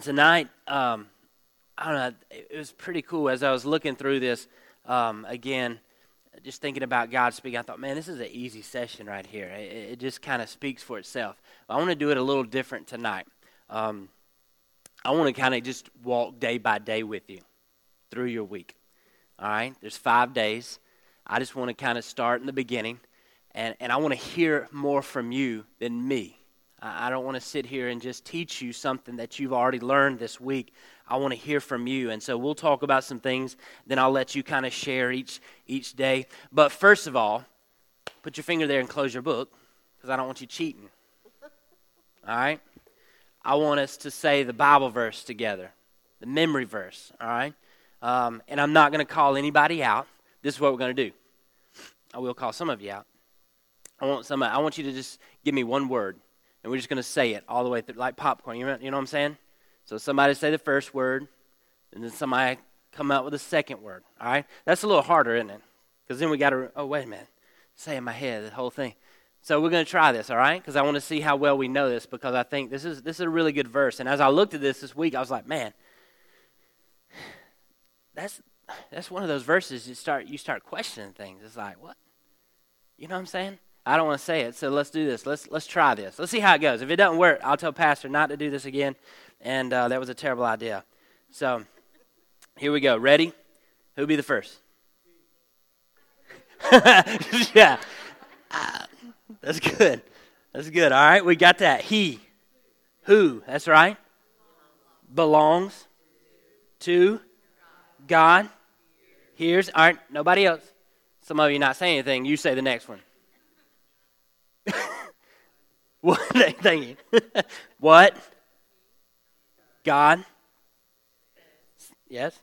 tonight, um, I don't know, it was pretty cool as I was looking through this um, again, just thinking about God speaking. I thought, man, this is an easy session right here. It, it just kind of speaks for itself. I want to do it a little different tonight. Um, I want to kind of just walk day by day with you through your week. All right? There's five days. I just want to kind of start in the beginning, and, and I want to hear more from you than me. I don't want to sit here and just teach you something that you've already learned this week. I want to hear from you. And so we'll talk about some things, then I'll let you kind of share each each day. But first of all, put your finger there and close your book because I don't want you cheating. All right? I want us to say the Bible verse together, the memory verse, all right? Um, and I'm not going to call anybody out. This is what we're going to do. I will call some of you out. I want somebody, I want you to just give me one word and we're just going to say it all the way through, like popcorn. You know, you know what I'm saying? So somebody say the first word, and then somebody come out with a second word. All right? That's a little harder, isn't it? Because then we got to, oh, wait a minute. Say in my head the whole thing. So we're going to try this, all right? Because I want to see how well we know this because I think this is, this is a really good verse. And as I looked at this this week, I was like, man, that's, that's one of those verses you start, you start questioning things. It's like, what? You know what I'm saying? I don't want to say it, so let's do this. Let's let's try this. Let's see how it goes. If it doesn't work, I'll tell Pastor not to do this again, and uh, that was a terrible idea. So here we go. Ready? Who'll be the first? yeah, uh, that's good. That's good. All right, we got that. He, who? That's right. Belongs to God. Here's right. Nobody else. Some of you not saying anything. You say the next one. what are what? God? Yes?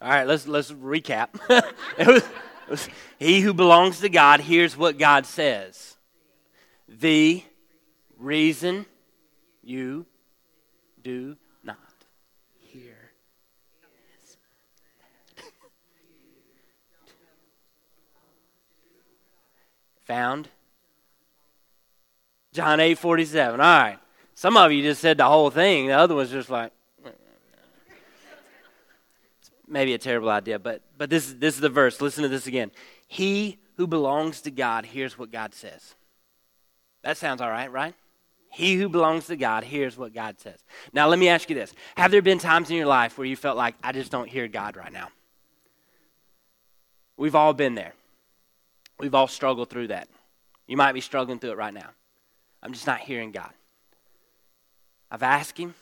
All right, let's let's recap. it, was, it was, he who belongs to God hears what God says. The reason you do found? John 8 47. All right. Some of you just said the whole thing. The other was just like, maybe a terrible idea, but, but this, this is the verse. Listen to this again. He who belongs to God hears what God says. That sounds all right, right? He who belongs to God hears what God says. Now, let me ask you this Have there been times in your life where you felt like, I just don't hear God right now? We've all been there. We've all struggled through that. You might be struggling through it right now. I'm just not hearing God. I've asked Him,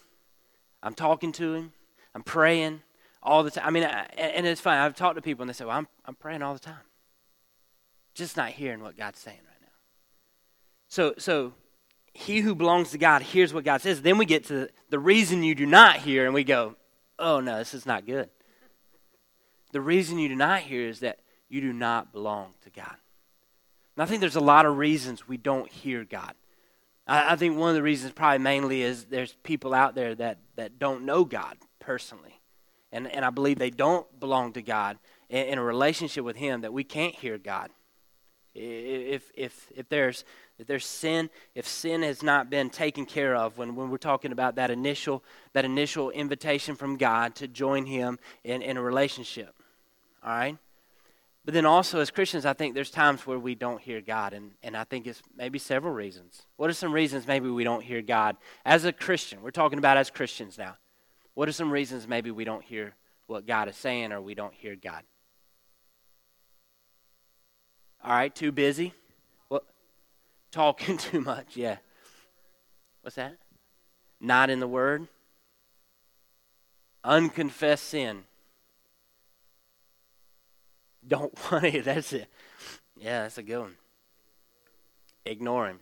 I'm talking to Him, I'm praying all the time. I mean, and it's funny. I've talked to people and they say, Well, I'm, I'm praying all the time. Just not hearing what God's saying right now. So, so he who belongs to God hears what God says. Then we get to the reason you do not hear, and we go, Oh, no, this is not good. The reason you do not hear is that you do not belong to God. And I think there's a lot of reasons we don't hear God. I, I think one of the reasons, probably mainly, is there's people out there that, that don't know God personally. And, and I believe they don't belong to God in, in a relationship with Him, that we can't hear God. If, if, if, there's, if there's sin, if sin has not been taken care of, when, when we're talking about that initial, that initial invitation from God to join Him in, in a relationship, all right? But then also, as Christians, I think there's times where we don't hear God, and, and I think it's maybe several reasons. What are some reasons maybe we don't hear God as a Christian? We're talking about as Christians now. What are some reasons maybe we don't hear what God is saying or we don't hear God? All right, too busy? What? Talking too much, yeah. What's that? Not in the Word? Unconfessed sin don't want it. That's it. Yeah, that's a good one. Ignore him.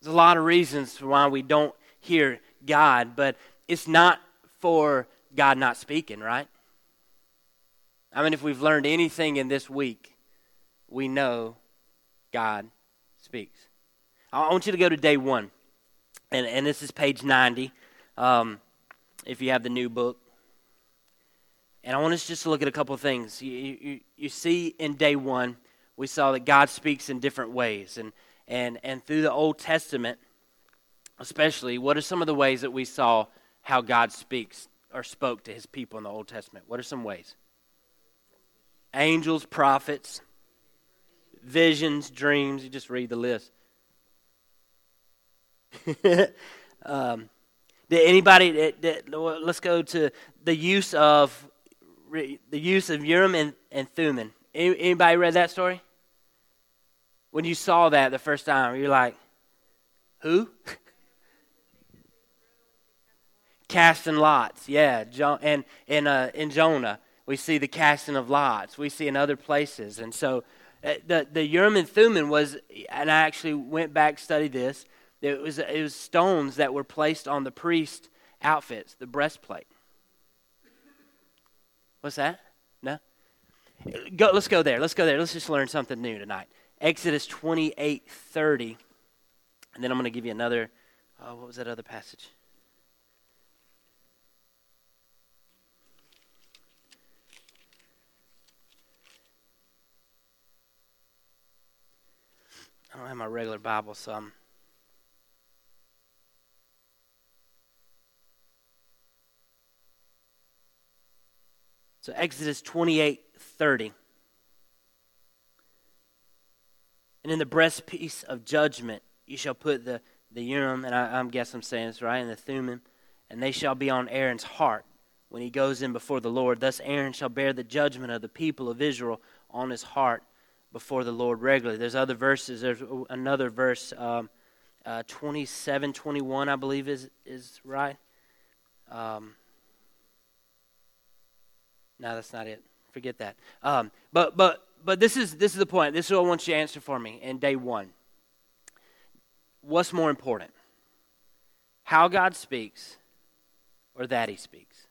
There's a lot of reasons why we don't hear God, but it's not for God not speaking, right? I mean, if we've learned anything in this week, we know God speaks. I want you to go to day one, and, and this is page 90, um, if you have the new book. And I want us just to look at a couple of things. You, you, you see in day one, we saw that God speaks in different ways. And, and, and through the Old Testament, especially, what are some of the ways that we saw how God speaks or spoke to his people in the Old Testament? What are some ways? Angels, prophets, visions, dreams. You just read the list. um, did anybody? Did, did, let's go to the use of the use of Urim and, and Thummim. Anybody read that story? When you saw that the first time, you're like, who? casting lots, yeah. And in, uh, in Jonah, we see the casting of lots. We see in other places. And so uh, the, the Urim and Thummim was, and I actually went back, studied this, it was, it was stones that were placed on the priest outfits, the breastplate. What's that? No? Go, let's go there. Let's go there. Let's just learn something new tonight. Exodus 28 30. And then I'm going to give you another. Oh, what was that other passage? I don't have my regular Bible, so I'm. So Exodus 28 30. And in the breastpiece of judgment you shall put the, the Urim, and I, I guess I'm saying this right, and the Thummim, and they shall be on Aaron's heart when he goes in before the Lord. Thus Aaron shall bear the judgment of the people of Israel on his heart before the Lord regularly. There's other verses. There's another verse, um, uh, 27, 21, I believe is, is right. Um, no, that's not it. Forget that. Um, but but but this is this is the point. This is what I want you to answer for me in day one. What's more important? How God speaks or that He speaks?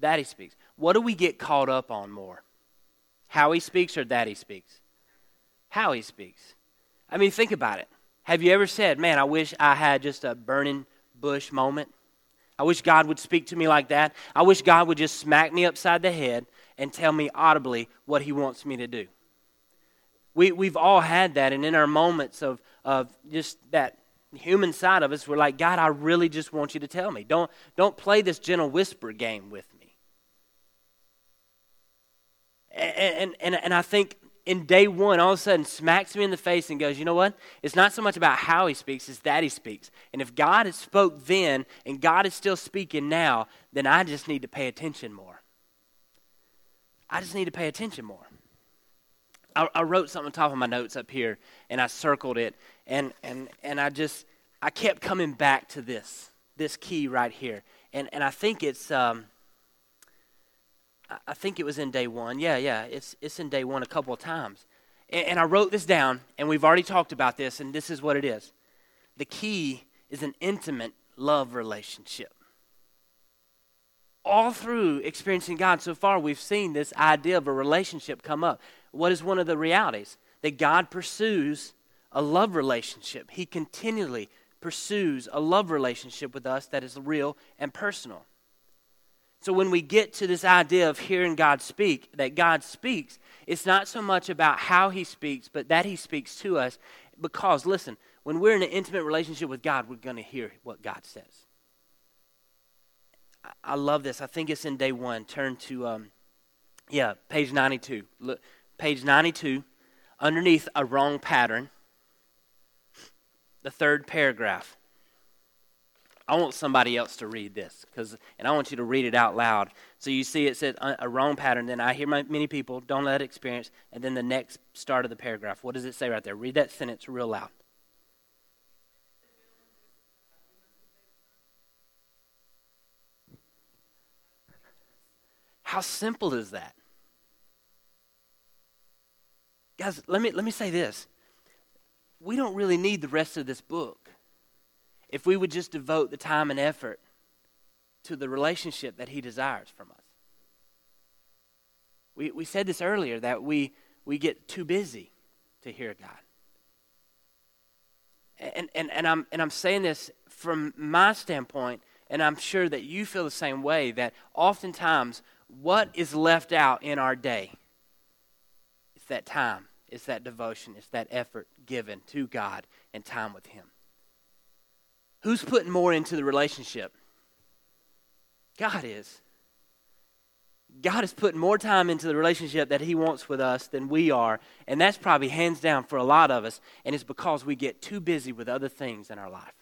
That He speaks. What do we get caught up on more? How He speaks or that He speaks? How He speaks. I mean, think about it. Have you ever said, man, I wish I had just a burning bush moment? I wish God would speak to me like that. I wish God would just smack me upside the head and tell me audibly what He wants me to do. We, we've all had that, and in our moments of, of just that human side of us, we're like, God, I really just want you to tell me. Don't, don't play this gentle whisper game with me. And, and, and I think in day one, all of a sudden smacks me in the face and goes, You know what? It's not so much about how he speaks, it's that he speaks. And if God has spoke then and God is still speaking now, then I just need to pay attention more. I just need to pay attention more. I, I wrote something on top of my notes up here and I circled it and, and, and I just I kept coming back to this, this key right here. And, and I think it's um, I think it was in day one. Yeah, yeah, it's, it's in day one a couple of times. And, and I wrote this down, and we've already talked about this, and this is what it is. The key is an intimate love relationship. All through experiencing God so far, we've seen this idea of a relationship come up. What is one of the realities? That God pursues a love relationship. He continually pursues a love relationship with us that is real and personal. So when we get to this idea of hearing God speak, that God speaks, it's not so much about how he speaks, but that he speaks to us. Because, listen, when we're in an intimate relationship with God, we're going to hear what God says. I love this. I think it's in day one. Turn to, um, yeah, page 92. Look, page 92, underneath a wrong pattern, the third paragraph. I want somebody else to read this because, and I want you to read it out loud. So you see, it says a wrong pattern. Then I hear my, many people don't let it experience, and then the next start of the paragraph. What does it say right there? Read that sentence real loud. How simple is that? Guys, let me, let me say this. We don't really need the rest of this book if we would just devote the time and effort to the relationship that He desires from us. We, we said this earlier that we, we get too busy to hear God. And, and, and, I'm, and I'm saying this from my standpoint, and I'm sure that you feel the same way that oftentimes what is left out in our day It's that time, it's that devotion, it's that effort given to God and time with Him. Who's putting more into the relationship? God is. God is putting more time into the relationship that He wants with us than we are. And that's probably hands down for a lot of us. And it's because we get too busy with other things in our life.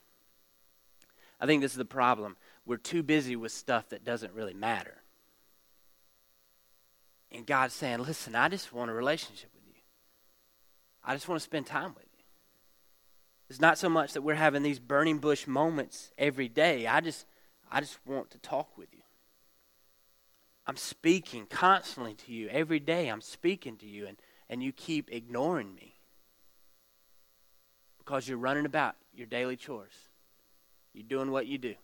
I think this is the problem. We're too busy with stuff that doesn't really matter. And God's saying, listen, I just want a relationship with you. I just want to spend time with you. It's not so much that we're having these burning bush moments every day. I just, I just want to talk with you. I'm speaking constantly to you. Every day I'm speaking to you, and, and you keep ignoring me because you're running about your daily chores. You're doing what you do.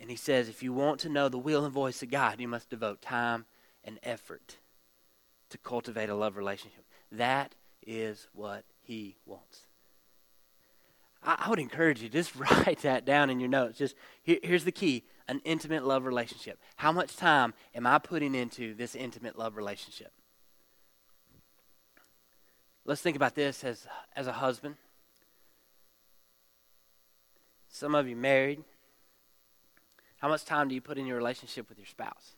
And he says, if you want to know the will and voice of God, you must devote time and effort to cultivate a love relationship. That is what he wants. I, I would encourage you, just write that down in your notes. Just here, here's the key an intimate love relationship. How much time am I putting into this intimate love relationship? Let's think about this as, as a husband. Some of you married. How much time do you put in your relationship with your spouse?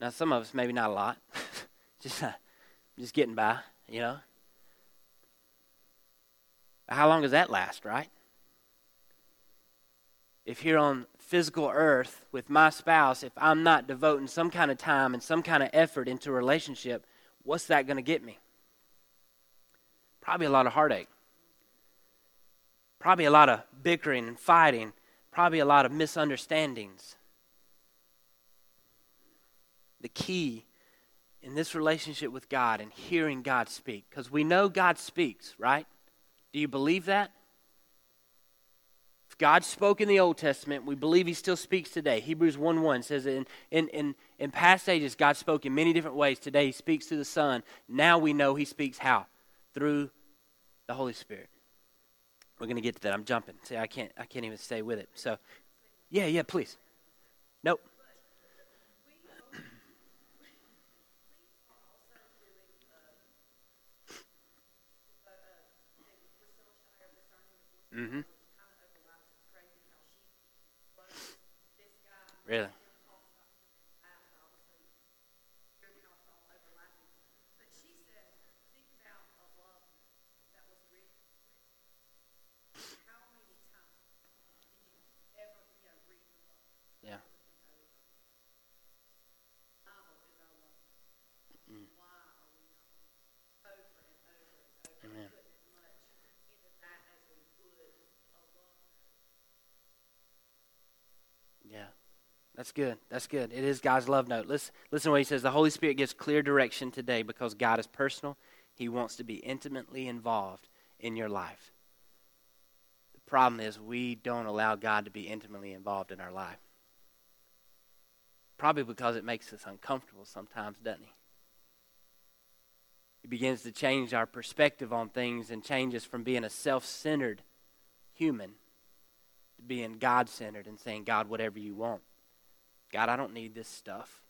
Now, some of us, maybe not a lot. just, uh, just getting by, you know. How long does that last, right? if here on physical earth with my spouse, if I'm not devoting some kind of time and some kind of effort into a relationship, what's that going to get me? Probably a lot of heartache. Probably a lot of bickering and fighting. Probably a lot of misunderstandings. The key in this relationship with God and hearing God speak, because we know God speaks, right? Do you believe that? If God spoke in the Old Testament, we believe he still speaks today. Hebrews 1 1 says in, in, in, in past ages, God spoke in many different ways. Today, he speaks to the Son. Now we know he speaks how? Through the Holy Spirit. We're going to get to that. I'm jumping. See, I can't, I can't even stay with it. So, yeah, yeah, please. Nope. Mm-hmm. Really? Yeah. Mm. Amen. Yeah. That's good. That's good. It is God's love note. Listen, listen to what he says. The Holy Spirit gives clear direction today because God is personal. He wants to be intimately involved in your life. The problem is we don't allow God to be intimately involved in our life. Probably because it makes us uncomfortable sometimes, doesn't he? He begins to change our perspective on things and changes from being a self centered human to being God centered and saying, God, whatever you want. God, I don't need this stuff.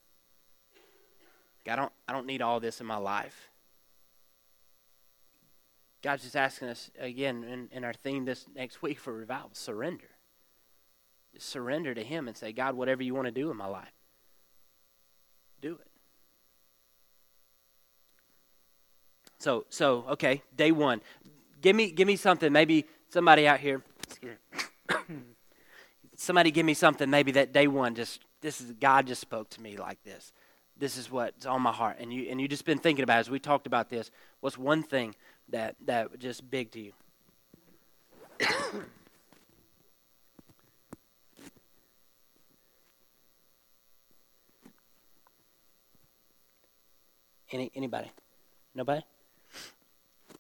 God, I don't, I don't need all this in my life. God's just asking us again in, in our theme this next week for revival surrender. Just surrender to Him and say, God, whatever you want to do in my life, do it. So, so okay, day one. Give me, give me something. Maybe somebody out here. somebody give me something. Maybe that day one just this is God just spoke to me like this. This is what's on my heart. And you and you just been thinking about it, as we talked about this. What's one thing that that just big to you? Any anybody? Nobody?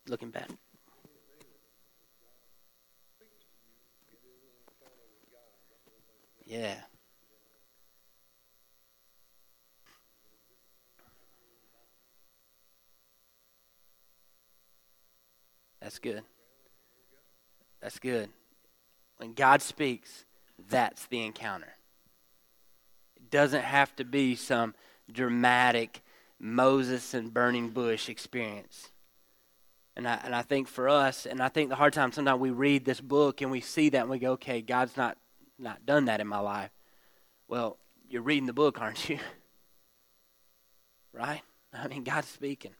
Looking bad. Yeah. That's good. That's good. When God speaks, that's the encounter. It doesn't have to be some dramatic Moses and burning bush experience. And I, and I think for us, and I think the hard time, sometimes we read this book and we see that and we go, okay, God's not, not done that in my life. Well, you're reading the book, aren't you? right? I mean, God's speaking.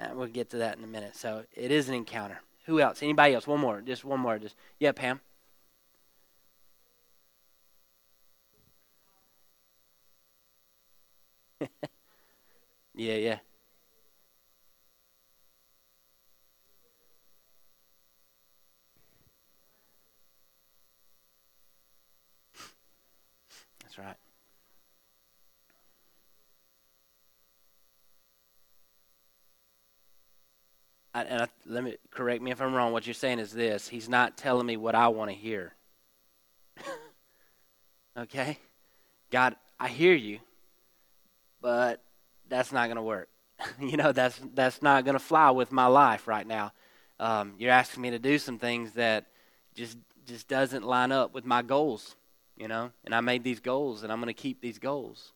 And we'll get to that in a minute. So it is an encounter. Who else? Anybody else? One more. Just one more. Just yeah, Pam. yeah, yeah. That's right. I, and I, let me correct me if I'm wrong. What you're saying is this: He's not telling me what I want to hear. okay, God, I hear you, but that's not going to work. you know, that's that's not going to fly with my life right now. Um, you're asking me to do some things that just just doesn't line up with my goals. You know, and I made these goals, and I'm going to keep these goals.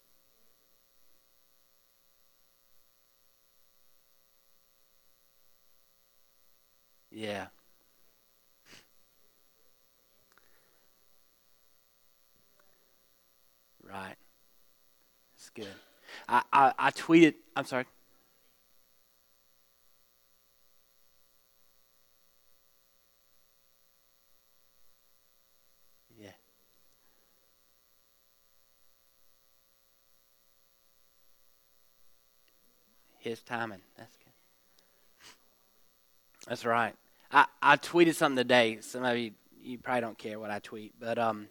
Yeah. Right. That's good. I, I, I tweeted, I'm sorry. Yeah. His timing. That's good. That's right. I, I tweeted something today. Some of you, you probably don't care what I tweet, but um,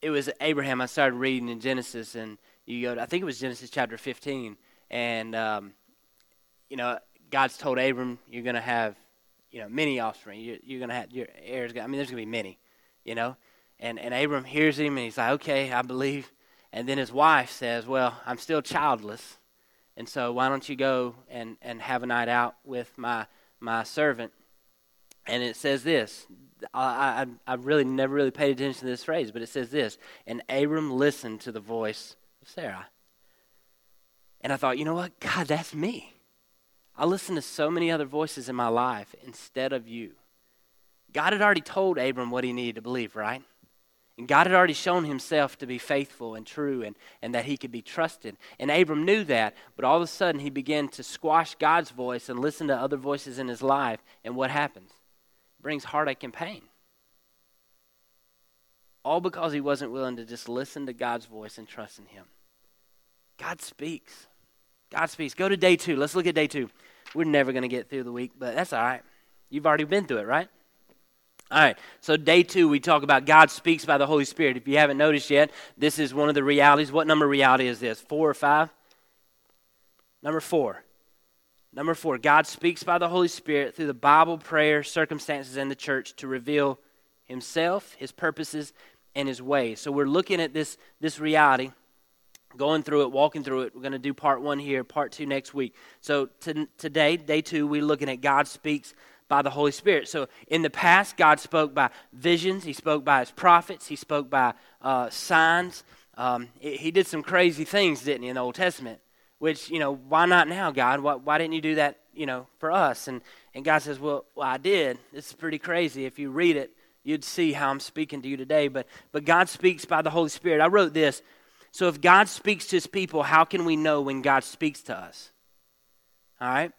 it was Abraham. I started reading in Genesis, and you go. To, I think it was Genesis chapter 15, and um, you know, God's told Abram, "You're going to have, you know, many offspring. You're, you're going to have your heirs. I mean, there's going to be many, you know." And and Abram hears him, and he's like, "Okay, I believe." And then his wife says, "Well, I'm still childless, and so why don't you go and and have a night out with my my servant?" And it says this. I, I, I really never really paid attention to this phrase, but it says this. And Abram listened to the voice of Sarah. And I thought, you know what? God, that's me. I listen to so many other voices in my life instead of you. God had already told Abram what he needed to believe, right? And God had already shown himself to be faithful and true and, and that he could be trusted. And Abram knew that, but all of a sudden he began to squash God's voice and listen to other voices in his life. And what happens? Brings heartache and pain. All because he wasn't willing to just listen to God's voice and trust in him. God speaks. God speaks. Go to day two. Let's look at day two. We're never going to get through the week, but that's all right. You've already been through it, right? All right, so day two, we talk about God speaks by the Holy Spirit. If you haven't noticed yet, this is one of the realities. What number reality is this? Four or five? Number four. Number four, God speaks by the Holy Spirit through the Bible, prayer, circumstances, and the church to reveal Himself, His purposes, and His ways. So we're looking at this, this reality, going through it, walking through it. We're going to do part one here, part two next week. So to, today, day two, we're looking at God speaks by the Holy Spirit. So in the past, God spoke by visions, He spoke by His prophets, He spoke by uh, signs. Um, he did some crazy things, didn't He, in the Old Testament? Which, you know, why not now, God? Why, why didn't you do that, you know, for us? And, and God says, well, well, I did. This is pretty crazy. If you read it, you'd see how I'm speaking to you today. But, but God speaks by the Holy Spirit. I wrote this. So if God speaks to his people, how can we know when God speaks to us? All right?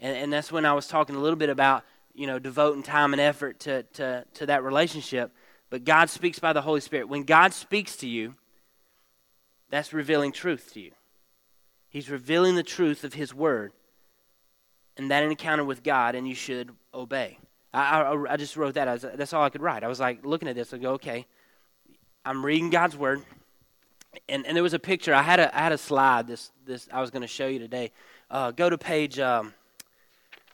And, and that's when I was talking a little bit about, you know, devoting time and effort to, to, to that relationship. But God speaks by the Holy Spirit. When God speaks to you, that's revealing truth to you. He's revealing the truth of His Word and that encounter with God, and you should obey. I, I, I just wrote that. That's all I could write. I was like looking at this. I go, okay, I'm reading God's Word. And, and there was a picture. I had a, I had a slide this, this I was going to show you today. Uh, go to page, um,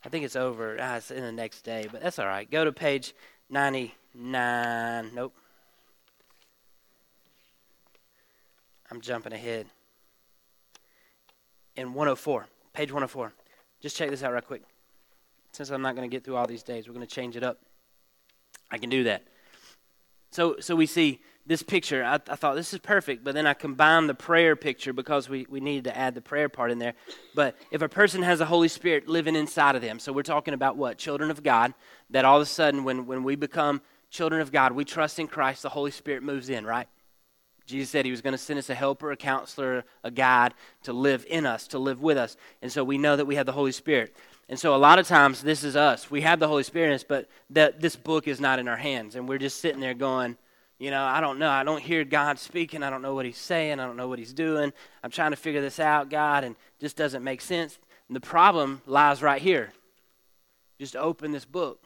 I think it's over. Ah, it's in the next day, but that's all right. Go to page 99. Nope. I'm jumping ahead in 104, page 104. Just check this out right quick. Since I'm not going to get through all these days, we're going to change it up. I can do that. So, so we see this picture, I, I, thought this is perfect, but then I combined the prayer picture because we, we needed to add the prayer part in there. But if a person has a Holy Spirit living inside of them, so we're talking about what? Children of God, that all of a sudden when, when we become children of God, we trust in Christ, the Holy Spirit moves in, right? Jesus said he was going to send us a helper, a counselor, a guide to live in us, to live with us. And so we know that we have the Holy Spirit. And so a lot of times this is us. We have the Holy Spirit in us, but that this book is not in our hands. And we're just sitting there going, you know, I don't know. I don't hear God speaking. I don't know what he's saying. I don't know what he's doing. I'm trying to figure this out, God, and just doesn't make sense. And the problem lies right here. Just open this book.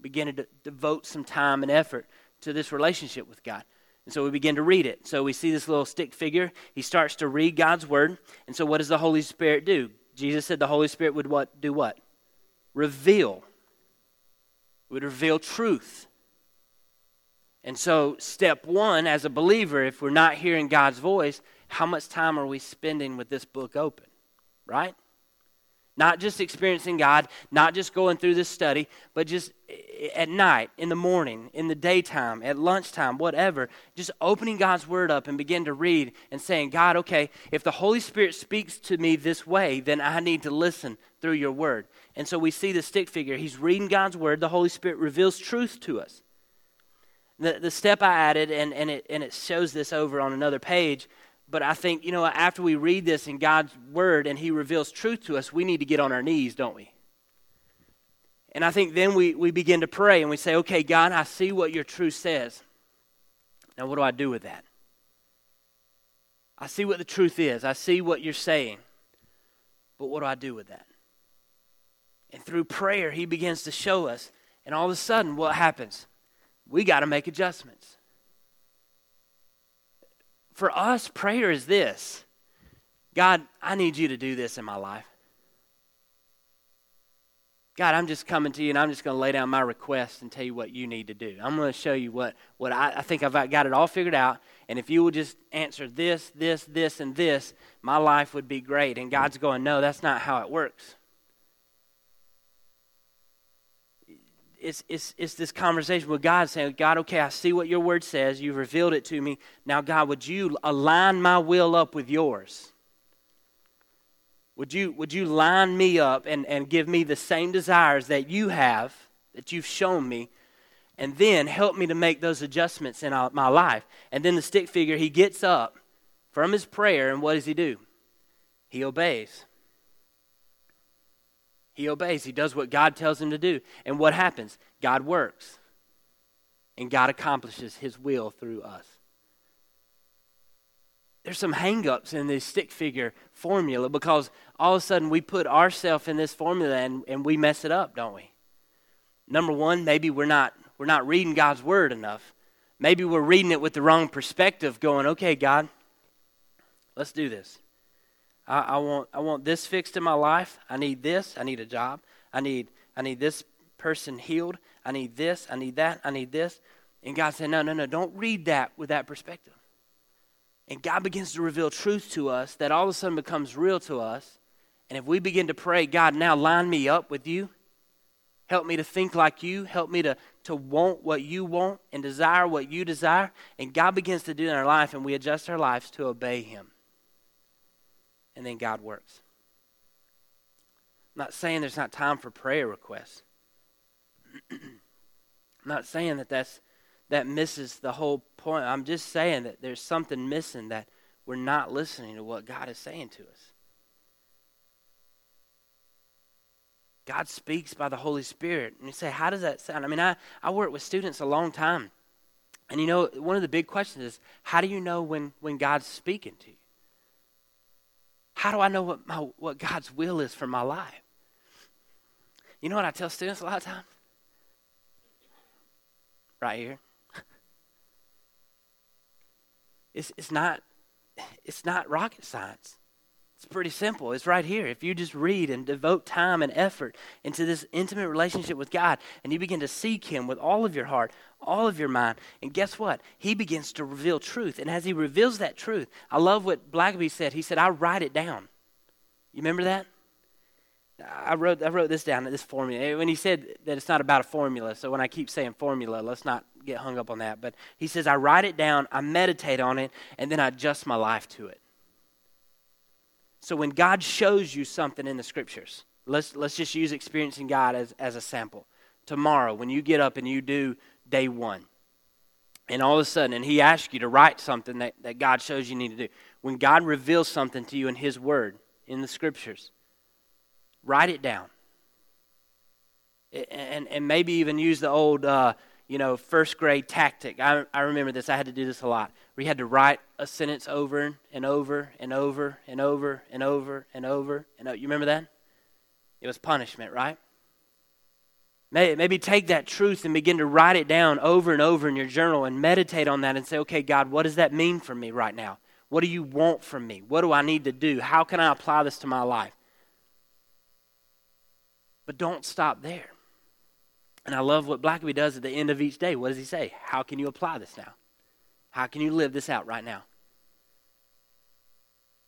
Begin to devote some time and effort to this relationship with God. And so we begin to read it. So we see this little stick figure. He starts to read God's word. And so what does the Holy Spirit do? Jesus said the Holy Spirit would what do what? Reveal. Would reveal truth. And so step 1 as a believer if we're not hearing God's voice, how much time are we spending with this book open? Right? Not just experiencing God, not just going through this study, but just eh, eh, at night, in the morning, in the daytime, at lunchtime, whatever, just opening God's Word up and begin to read and saying, God, okay, if the Holy Spirit speaks to me this way, then I need to listen through your Word. And so we see the stick figure. He's reading God's Word. The Holy Spirit reveals truth to us. The, the step I added, and, and, it, and it shows this over on another page, but I think, you know, after we read this in God's Word and He reveals truth to us, we need to get on our knees, don't we? And I think then we, we begin to pray and we say, okay, God, I see what your truth says. Now, what do I do with that? I see what the truth is, I see what you're saying. But what do I do with that? And through prayer, He begins to show us. And all of a sudden, what happens? We got to make adjustments. For us, prayer is this God, I need you to do this in my life. God, I'm just coming to you and I'm just going to lay down my request and tell you what you need to do. I'm going to show you what, what I, I think I've got it all figured out. And if you will just answer this, this, this, and this, my life would be great. And God's going, no, that's not how it works. It's, it's, it's this conversation with God saying, God, okay, I see what your word says. You've revealed it to me. Now, God, would you align my will up with yours? Would you, would you line me up and, and give me the same desires that you have, that you've shown me, and then help me to make those adjustments in my life? And then the stick figure, he gets up from his prayer, and what does he do? He obeys. He obeys. He does what God tells him to do. And what happens? God works. And God accomplishes his will through us there's some hangups in this stick figure formula because all of a sudden we put ourselves in this formula and, and we mess it up, don't we? Number one, maybe we're not we're not reading God's word enough. Maybe we're reading it with the wrong perspective, going, okay, God, let's do this. I, I want I want this fixed in my life. I need this. I need a job. I need I need this person healed. I need this. I need that. I need this. And God said, no, no, no, don't read that with that perspective. And God begins to reveal truth to us that all of a sudden becomes real to us. And if we begin to pray, God, now line me up with you, help me to think like you, help me to, to want what you want and desire what you desire. And God begins to do in our life, and we adjust our lives to obey Him. And then God works. I'm not saying there's not time for prayer requests. I'm not saying that that's that misses the whole point. I'm just saying that there's something missing that we're not listening to what God is saying to us. God speaks by the Holy Spirit. And you say, how does that sound? I mean, I, I work with students a long time. And you know, one of the big questions is, how do you know when, when God's speaking to you? How do I know what, my, what God's will is for my life? You know what I tell students a lot of times? Right here. It's, it's, not, it's not rocket science. It's pretty simple. It's right here. If you just read and devote time and effort into this intimate relationship with God and you begin to seek Him with all of your heart, all of your mind, and guess what? He begins to reveal truth. And as He reveals that truth, I love what Blackaby said. He said, I write it down. You remember that? I wrote, I wrote this down, this formula. When he said that it's not about a formula, so when I keep saying formula, let's not get hung up on that. But he says, I write it down, I meditate on it, and then I adjust my life to it. So when God shows you something in the scriptures, let's, let's just use experiencing God as, as a sample. Tomorrow, when you get up and you do day one, and all of a sudden, and he asks you to write something that, that God shows you need to do. When God reveals something to you in his word, in the scriptures, write it down. And, and maybe even use the old, uh, you know, first grade tactic. I, I remember this. I had to do this a lot. We had to write a sentence over and over and over and over and over and over and over. You remember that? It was punishment, right? Maybe take that truth and begin to write it down over and over in your journal and meditate on that and say, okay, God, what does that mean for me right now? What do you want from me? What do I need to do? How can I apply this to my life? But don't stop there. And I love what Blackaby does at the end of each day. What does he say? How can you apply this now? How can you live this out right now?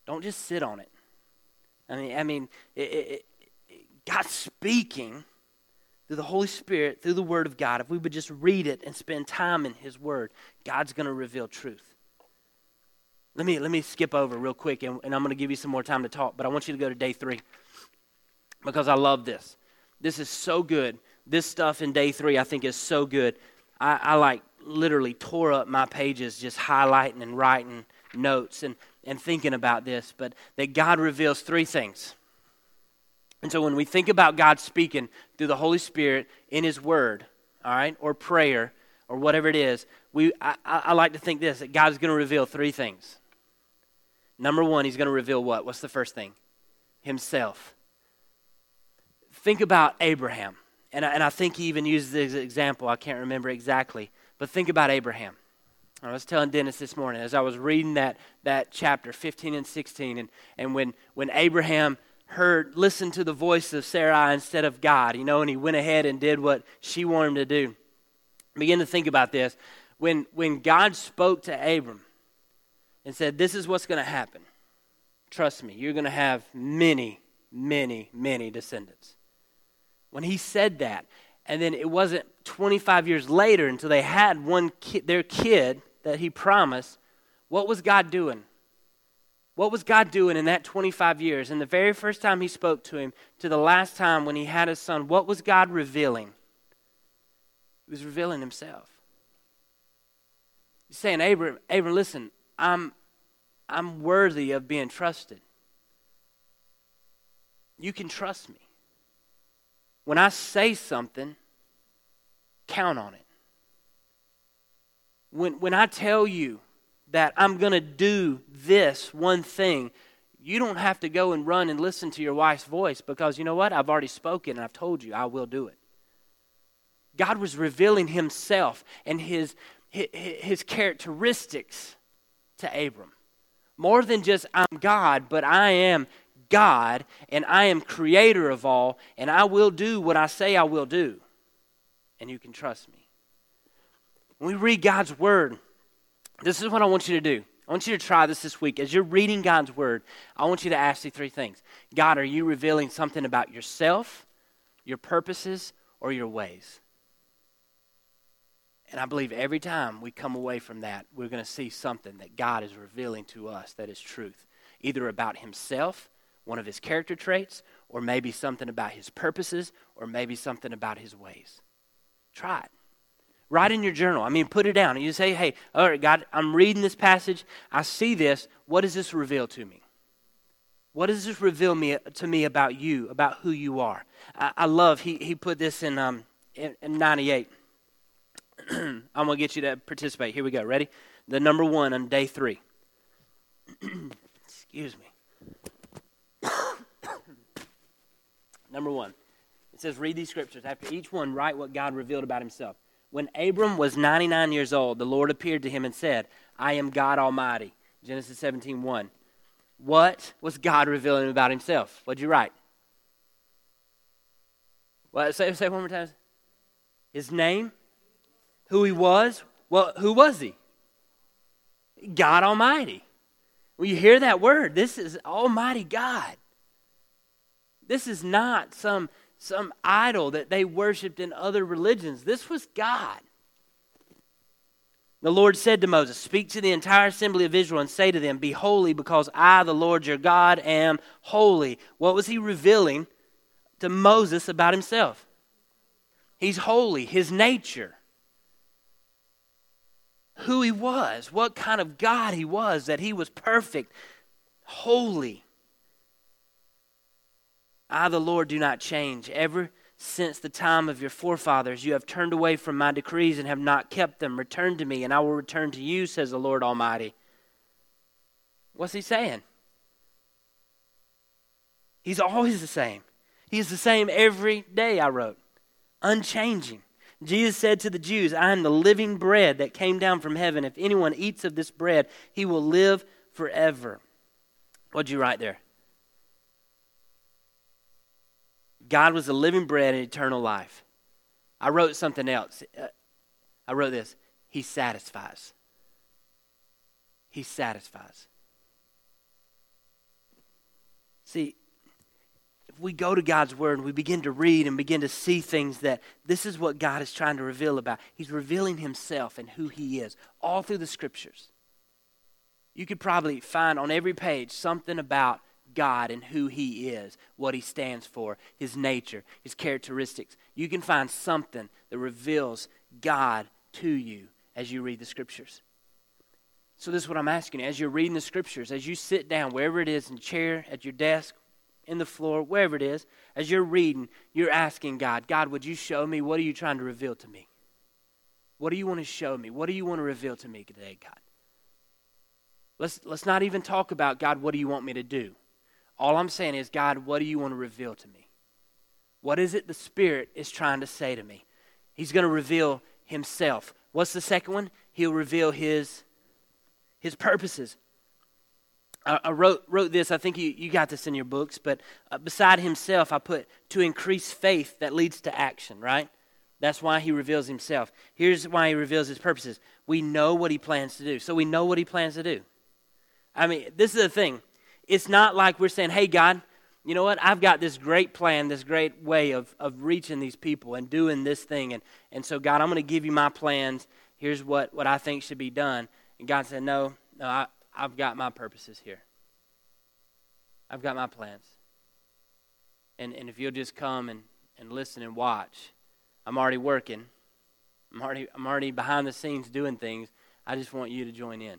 Don't just sit on it. I mean, I mean, it, it, it, God's speaking through the Holy Spirit, through the Word of God. If we would just read it and spend time in His Word, God's going to reveal truth. Let me let me skip over real quick, and, and I'm going to give you some more time to talk. But I want you to go to day three because I love this. This is so good. This stuff in day three, I think, is so good. I, I like literally tore up my pages just highlighting and writing notes and, and thinking about this, but that God reveals three things. And so when we think about God speaking through the Holy Spirit in His Word, all right, or prayer, or whatever it is, we, I, I like to think this that God's going to reveal three things. Number one, He's going to reveal what? What's the first thing? Himself. Think about Abraham. And I, and I think he even uses this example. I can't remember exactly. But think about Abraham. I was telling Dennis this morning as I was reading that, that chapter 15 and 16, and, and when, when Abraham heard, listened to the voice of Sarai instead of God, you know, and he went ahead and did what she wanted him to do. Begin to think about this. When, when God spoke to Abram and said, This is what's going to happen, trust me, you're going to have many, many, many descendants. When he said that, and then it wasn't 25 years later until they had one their kid that he promised. What was God doing? What was God doing in that 25 years? And the very first time he spoke to him, to the last time when he had his son, what was God revealing? He was revealing himself. He's saying, Abram, Abram, listen, I'm, I'm worthy of being trusted. You can trust me. When I say something, count on it. When, when I tell you that I'm going to do this one thing, you don't have to go and run and listen to your wife's voice because you know what? I've already spoken and I've told you I will do it. God was revealing himself and his, his, his characteristics to Abram. More than just I'm God, but I am God and I am creator of all and I will do what I say I will do. And you can trust me. When we read God's word, this is what I want you to do. I want you to try this this week. As you're reading God's word, I want you to ask these three things God, are you revealing something about yourself, your purposes, or your ways? And I believe every time we come away from that, we're going to see something that God is revealing to us that is truth, either about Himself, one of His character traits, or maybe something about His purposes, or maybe something about His ways. Try it. Write in your journal. I mean, put it down. And you say, hey, all right, God, I'm reading this passage. I see this. What does this reveal to me? What does this reveal me, to me about you, about who you are? I, I love, he, he put this in, um, in, in 98. I'm going to get you to participate. Here we go. Ready? The number one on day three. Excuse me. Number one. It says, read these scriptures. After each one, write what God revealed about himself. When Abram was 99 years old, the Lord appeared to him and said, I am God Almighty. Genesis 17 1. What was God revealing about himself? What'd you write? What, say, say one more time. His name? Who he was? Well, who was he? God Almighty. When you hear that word, this is Almighty God. This is not some some idol that they worshiped in other religions. This was God. The Lord said to Moses, Speak to the entire assembly of Israel and say to them, Be holy, because I, the Lord your God, am holy. What was he revealing to Moses about himself? He's holy, his nature, who he was, what kind of God he was, that he was perfect, holy. I, the Lord, do not change. Ever since the time of your forefathers. You have turned away from my decrees and have not kept them. Return to me, and I will return to you, says the Lord Almighty. What's he saying? He's always the same. He's the same every day, I wrote, unchanging. Jesus said to the Jews, I am the living bread that came down from heaven. If anyone eats of this bread, he will live forever. What'd you write there? God was the living bread and eternal life. I wrote something else. Uh, I wrote this He satisfies. He satisfies. See, if we go to God's Word and we begin to read and begin to see things that this is what God is trying to reveal about, He's revealing Himself and who He is all through the Scriptures. You could probably find on every page something about God and who He is, what He stands for, His nature, His characteristics. You can find something that reveals God to you as you read the Scriptures. So, this is what I'm asking you. As you're reading the Scriptures, as you sit down, wherever it is, in chair, at your desk, in the floor, wherever it is, as you're reading, you're asking God, God, would you show me? What are you trying to reveal to me? What do you want to show me? What do you want to reveal to me today, God? Let's, let's not even talk about, God, what do you want me to do? All I'm saying is, God, what do you want to reveal to me? What is it the Spirit is trying to say to me? He's going to reveal Himself. What's the second one? He'll reveal His, his purposes. I, I wrote, wrote this, I think you, you got this in your books, but uh, beside Himself, I put to increase faith that leads to action, right? That's why He reveals Himself. Here's why He reveals His purposes. We know what He plans to do. So we know what He plans to do. I mean, this is the thing it's not like we're saying, hey, God, you know what? I've got this great plan, this great way of, of reaching these people and doing this thing. And, and so, God, I'm going to give you my plans. Here's what, what I think should be done. And God said, no, no, I, I've got my purposes here. I've got my plans. And, and if you'll just come and, and listen and watch, I'm already working. I'm already, I'm already behind the scenes doing things. I just want you to join in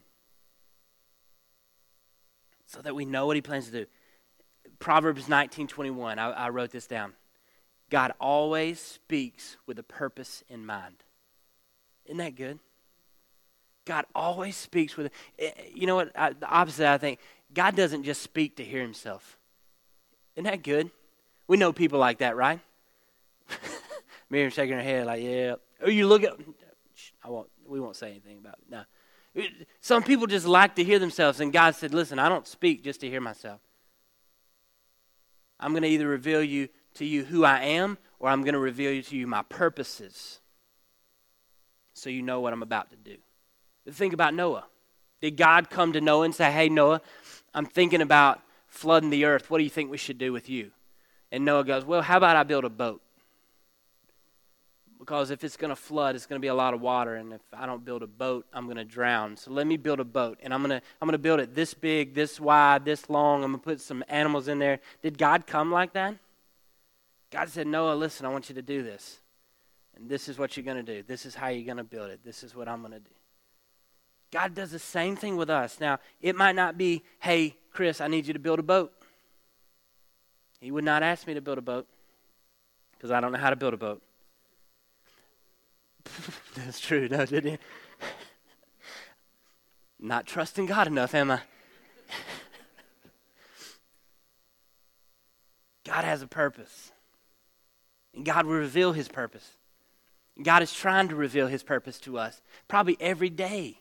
so that we know what he plans to do. Proverbs 19:21. I, I wrote this down. God always speaks with a purpose in mind. Isn't that good? God always speaks with. Eh, you know what? I, the opposite. I think God doesn't just speak to hear Himself. Isn't that good? We know people like that, right? Miriam shaking her head like, "Yeah." Oh, you look at. I won't. We won't say anything about it. No. Some people just like to hear themselves, and God said, Listen, I don't speak just to hear myself. I'm going to either reveal you to you who I am, or I'm going to reveal you to you my purposes so you know what I'm about to do. Think about Noah. Did God come to Noah and say, Hey, Noah, I'm thinking about flooding the earth. What do you think we should do with you? And Noah goes, Well, how about I build a boat? Because if it's going to flood, it's going to be a lot of water, and if I don't build a boat, I'm going to drown. So let me build a boat, and I'm going to I'm going to build it this big, this wide, this long. I'm going to put some animals in there. Did God come like that? God said, Noah, listen, I want you to do this, and this is what you're going to do. This is how you're going to build it. This is what I'm going to do. God does the same thing with us. Now, it might not be, hey, Chris, I need you to build a boat. He would not ask me to build a boat because I don't know how to build a boat. That's true, no, did it? Not trusting God enough, am I? God has a purpose. And God will reveal his purpose. God is trying to reveal his purpose to us, probably every day.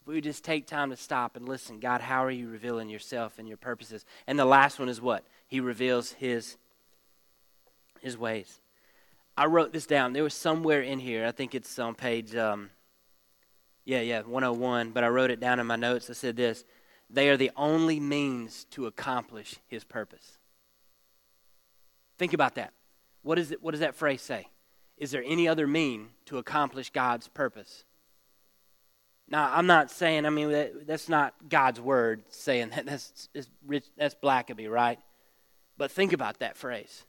If we just take time to stop and listen, God, how are you revealing yourself and your purposes? And the last one is what? He reveals his, his ways. I wrote this down. There was somewhere in here. I think it's on page, um, yeah, yeah, 101. But I wrote it down in my notes. I said this They are the only means to accomplish his purpose. Think about that. What, is it, what does that phrase say? Is there any other mean to accomplish God's purpose? Now, I'm not saying, I mean, that, that's not God's word saying that. That's, rich, that's Blackaby, right? But think about that phrase.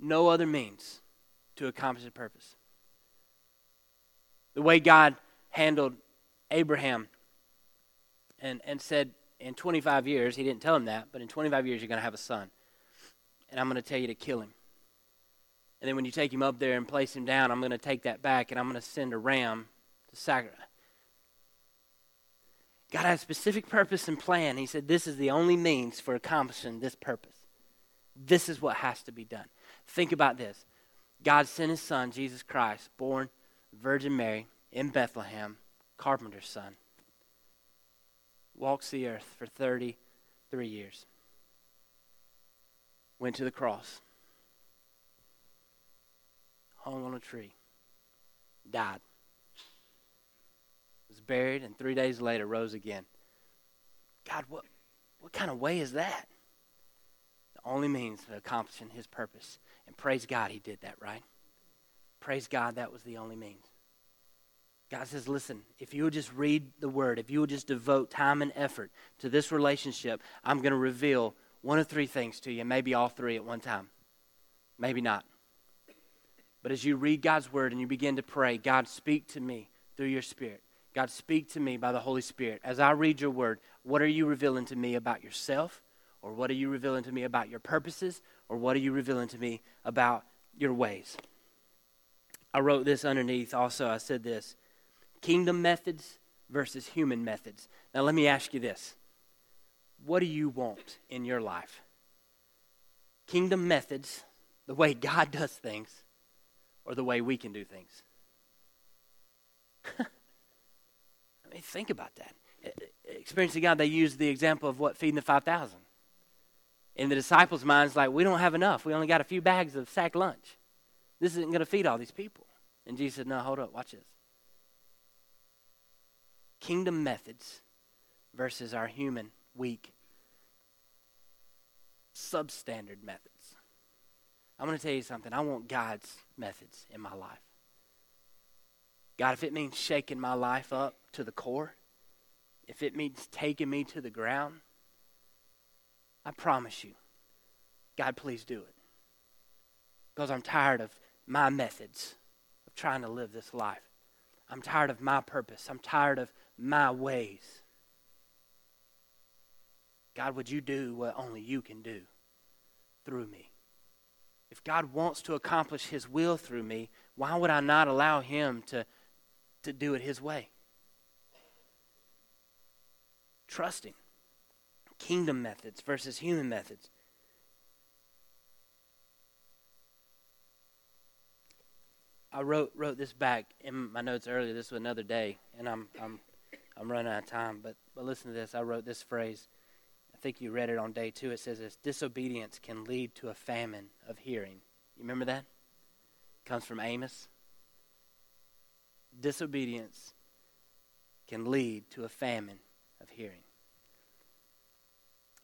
No other means to accomplish the purpose. The way God handled Abraham and, and said, in 25 years, he didn't tell him that, but in 25 years, you're going to have a son. And I'm going to tell you to kill him. And then when you take him up there and place him down, I'm going to take that back and I'm going to send a ram to sacrifice. God had a specific purpose and plan. He said, This is the only means for accomplishing this purpose. This is what has to be done. Think about this. God sent his son, Jesus Christ, born Virgin Mary in Bethlehem, carpenter's son, walks the earth for 33 years, went to the cross, hung on a tree, died. Was buried, and three days later rose again. God, what, what kind of way is that? The only means of accomplishing his purpose. And praise God, he did that, right? Praise God, that was the only means. God says, listen, if you would just read the word, if you would just devote time and effort to this relationship, I'm going to reveal one of three things to you, maybe all three at one time. Maybe not. But as you read God's word and you begin to pray, God, speak to me through your spirit. God, speak to me by the Holy Spirit. As I read your word, what are you revealing to me about yourself? Or what are you revealing to me about your purposes? Or what are you revealing to me about your ways? I wrote this underneath also. I said this kingdom methods versus human methods. Now, let me ask you this What do you want in your life? Kingdom methods, the way God does things, or the way we can do things? I mean, think about that. Experiencing God, they use the example of what feeding the 5,000. In the disciples' minds, like, we don't have enough. We only got a few bags of sack lunch. This isn't going to feed all these people. And Jesus said, No, hold up, watch this. Kingdom methods versus our human, weak, substandard methods. I'm going to tell you something. I want God's methods in my life. God, if it means shaking my life up to the core, if it means taking me to the ground, I promise you, God, please do it. Because I'm tired of my methods of trying to live this life. I'm tired of my purpose. I'm tired of my ways. God, would you do what only you can do through me? If God wants to accomplish his will through me, why would I not allow him to to do it His way. Trusting. Kingdom methods versus human methods. I wrote wrote this back in my notes earlier. This was another day, and I'm I'm I'm running out of time. But but listen to this. I wrote this phrase. I think you read it on day two. It says this: disobedience can lead to a famine of hearing. You remember that? It comes from Amos disobedience can lead to a famine of hearing.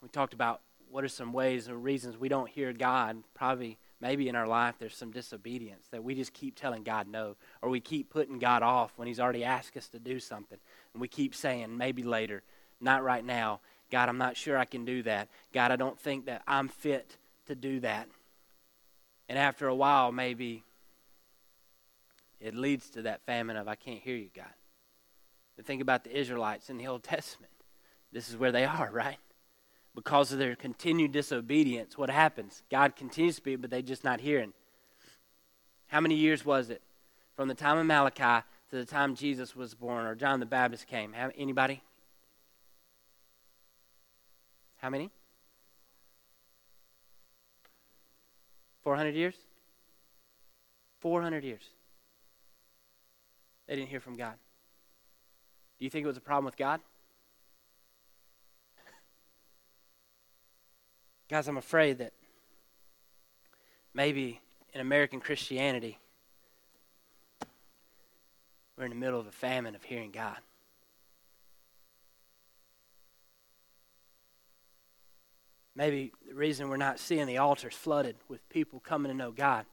We talked about what are some ways or reasons we don't hear God. Probably, maybe in our life, there's some disobedience that we just keep telling God no, or we keep putting God off when He's already asked us to do something. And we keep saying, maybe later, not right now. God, I'm not sure I can do that. God, I don't think that I'm fit to do that. And after a while, maybe it leads to that famine of, I can't hear you, God. But think about the Israelites in the Old Testament. This is where they are, right? Because of their continued disobedience, what happens? God continues to speak, but they're just not hearing. How many years was it from the time of Malachi to the time Jesus was born or John the Baptist came? Anybody? How many? 400 years? 400 years. They didn't hear from God. Do you think it was a problem with God? Guys, I'm afraid that maybe in American Christianity, we're in the middle of a famine of hearing God. Maybe the reason we're not seeing the altars flooded with people coming to know God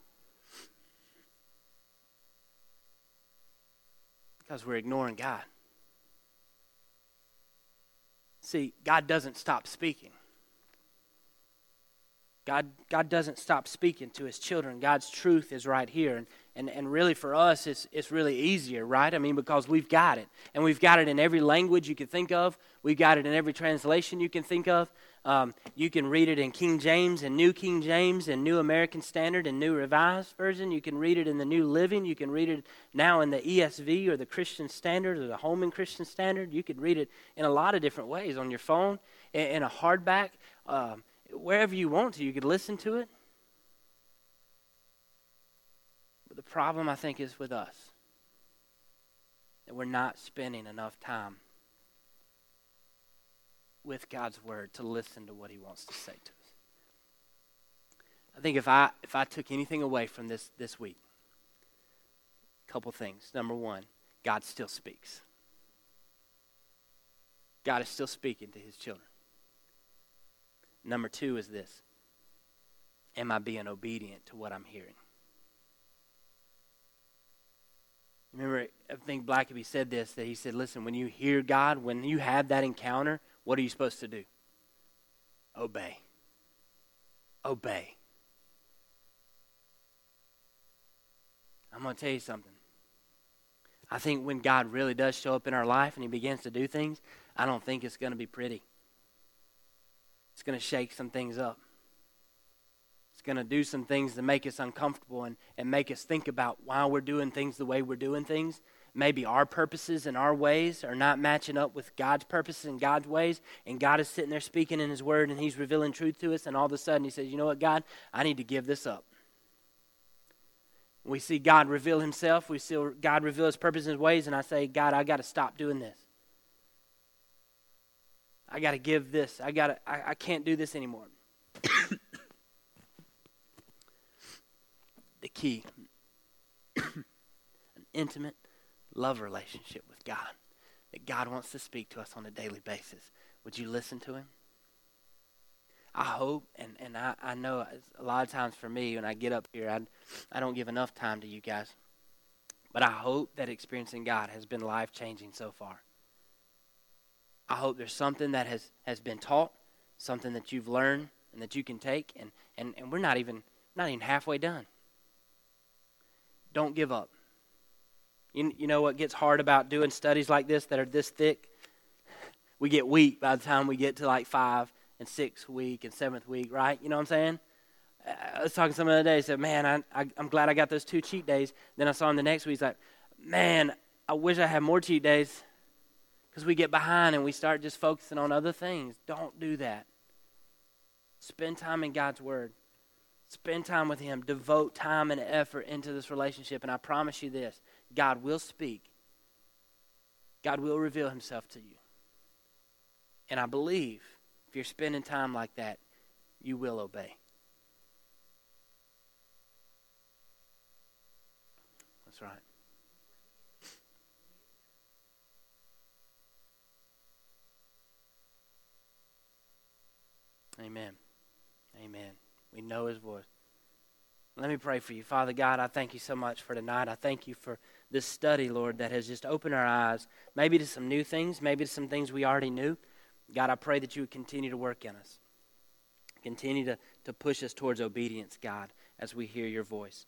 Because we're ignoring God. See, God doesn't stop speaking. God, God doesn't stop speaking to his children. God's truth is right here. And, and, and really, for us, it's, it's really easier, right? I mean, because we've got it. And we've got it in every language you can think of, we've got it in every translation you can think of. Um, you can read it in King James and New King James and New American Standard and New Revised Version. You can read it in the New Living. You can read it now in the ESV or the Christian Standard or the Holman Christian Standard. You could read it in a lot of different ways on your phone, in, in a hardback. Um, wherever you want to. You could listen to it. But the problem, I think, is with us that we're not spending enough time with God's word to listen to what He wants to say to us. I think if I if I took anything away from this this week, a couple things. Number one, God still speaks. God is still speaking to His children. Number two is this Am I being obedient to what I'm hearing? Remember, I think Blackaby said this that he said, Listen, when you hear God, when you have that encounter, what are you supposed to do? Obey. Obey. I'm going to tell you something. I think when God really does show up in our life and he begins to do things, I don't think it's going to be pretty. It's going to shake some things up. It's going to do some things to make us uncomfortable and, and make us think about why we're doing things the way we're doing things. Maybe our purposes and our ways are not matching up with God's purposes and God's ways. And God is sitting there speaking in His Word and He's revealing truth to us. And all of a sudden He says, You know what, God? I need to give this up. We see God reveal Himself. We see God reveal His purpose and His ways. And I say, God, I got to stop doing this. I got to give this. I got to I, I can't do this anymore. the key an intimate love relationship with God that God wants to speak to us on a daily basis. Would you listen to him? I hope, and, and I, I know a lot of times for me when I get up here, I, I don't give enough time to you guys. But I hope that experiencing God has been life changing so far. I hope there's something that has, has been taught, something that you've learned and that you can take, and, and, and we're not even not even halfway done. Don't give up. You, you know what gets hard about doing studies like this that are this thick? We get weak by the time we get to like five and sixth week and seventh week, right? You know what I'm saying? Uh, I was talking to someone the other day. Said, "Man, I, I, am glad I got those two cheat days." Then I saw him the next week. He's like, "Man, I wish I had more cheat days." Because we get behind and we start just focusing on other things. Don't do that. Spend time in God's Word. Spend time with Him. Devote time and effort into this relationship. And I promise you this God will speak, God will reveal Himself to you. And I believe if you're spending time like that, you will obey. That's right. Amen. Amen. We know his voice. Let me pray for you. Father God, I thank you so much for tonight. I thank you for this study, Lord, that has just opened our eyes, maybe to some new things, maybe to some things we already knew. God, I pray that you would continue to work in us. Continue to, to push us towards obedience, God, as we hear your voice.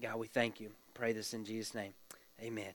God, we thank you. Pray this in Jesus' name. Amen.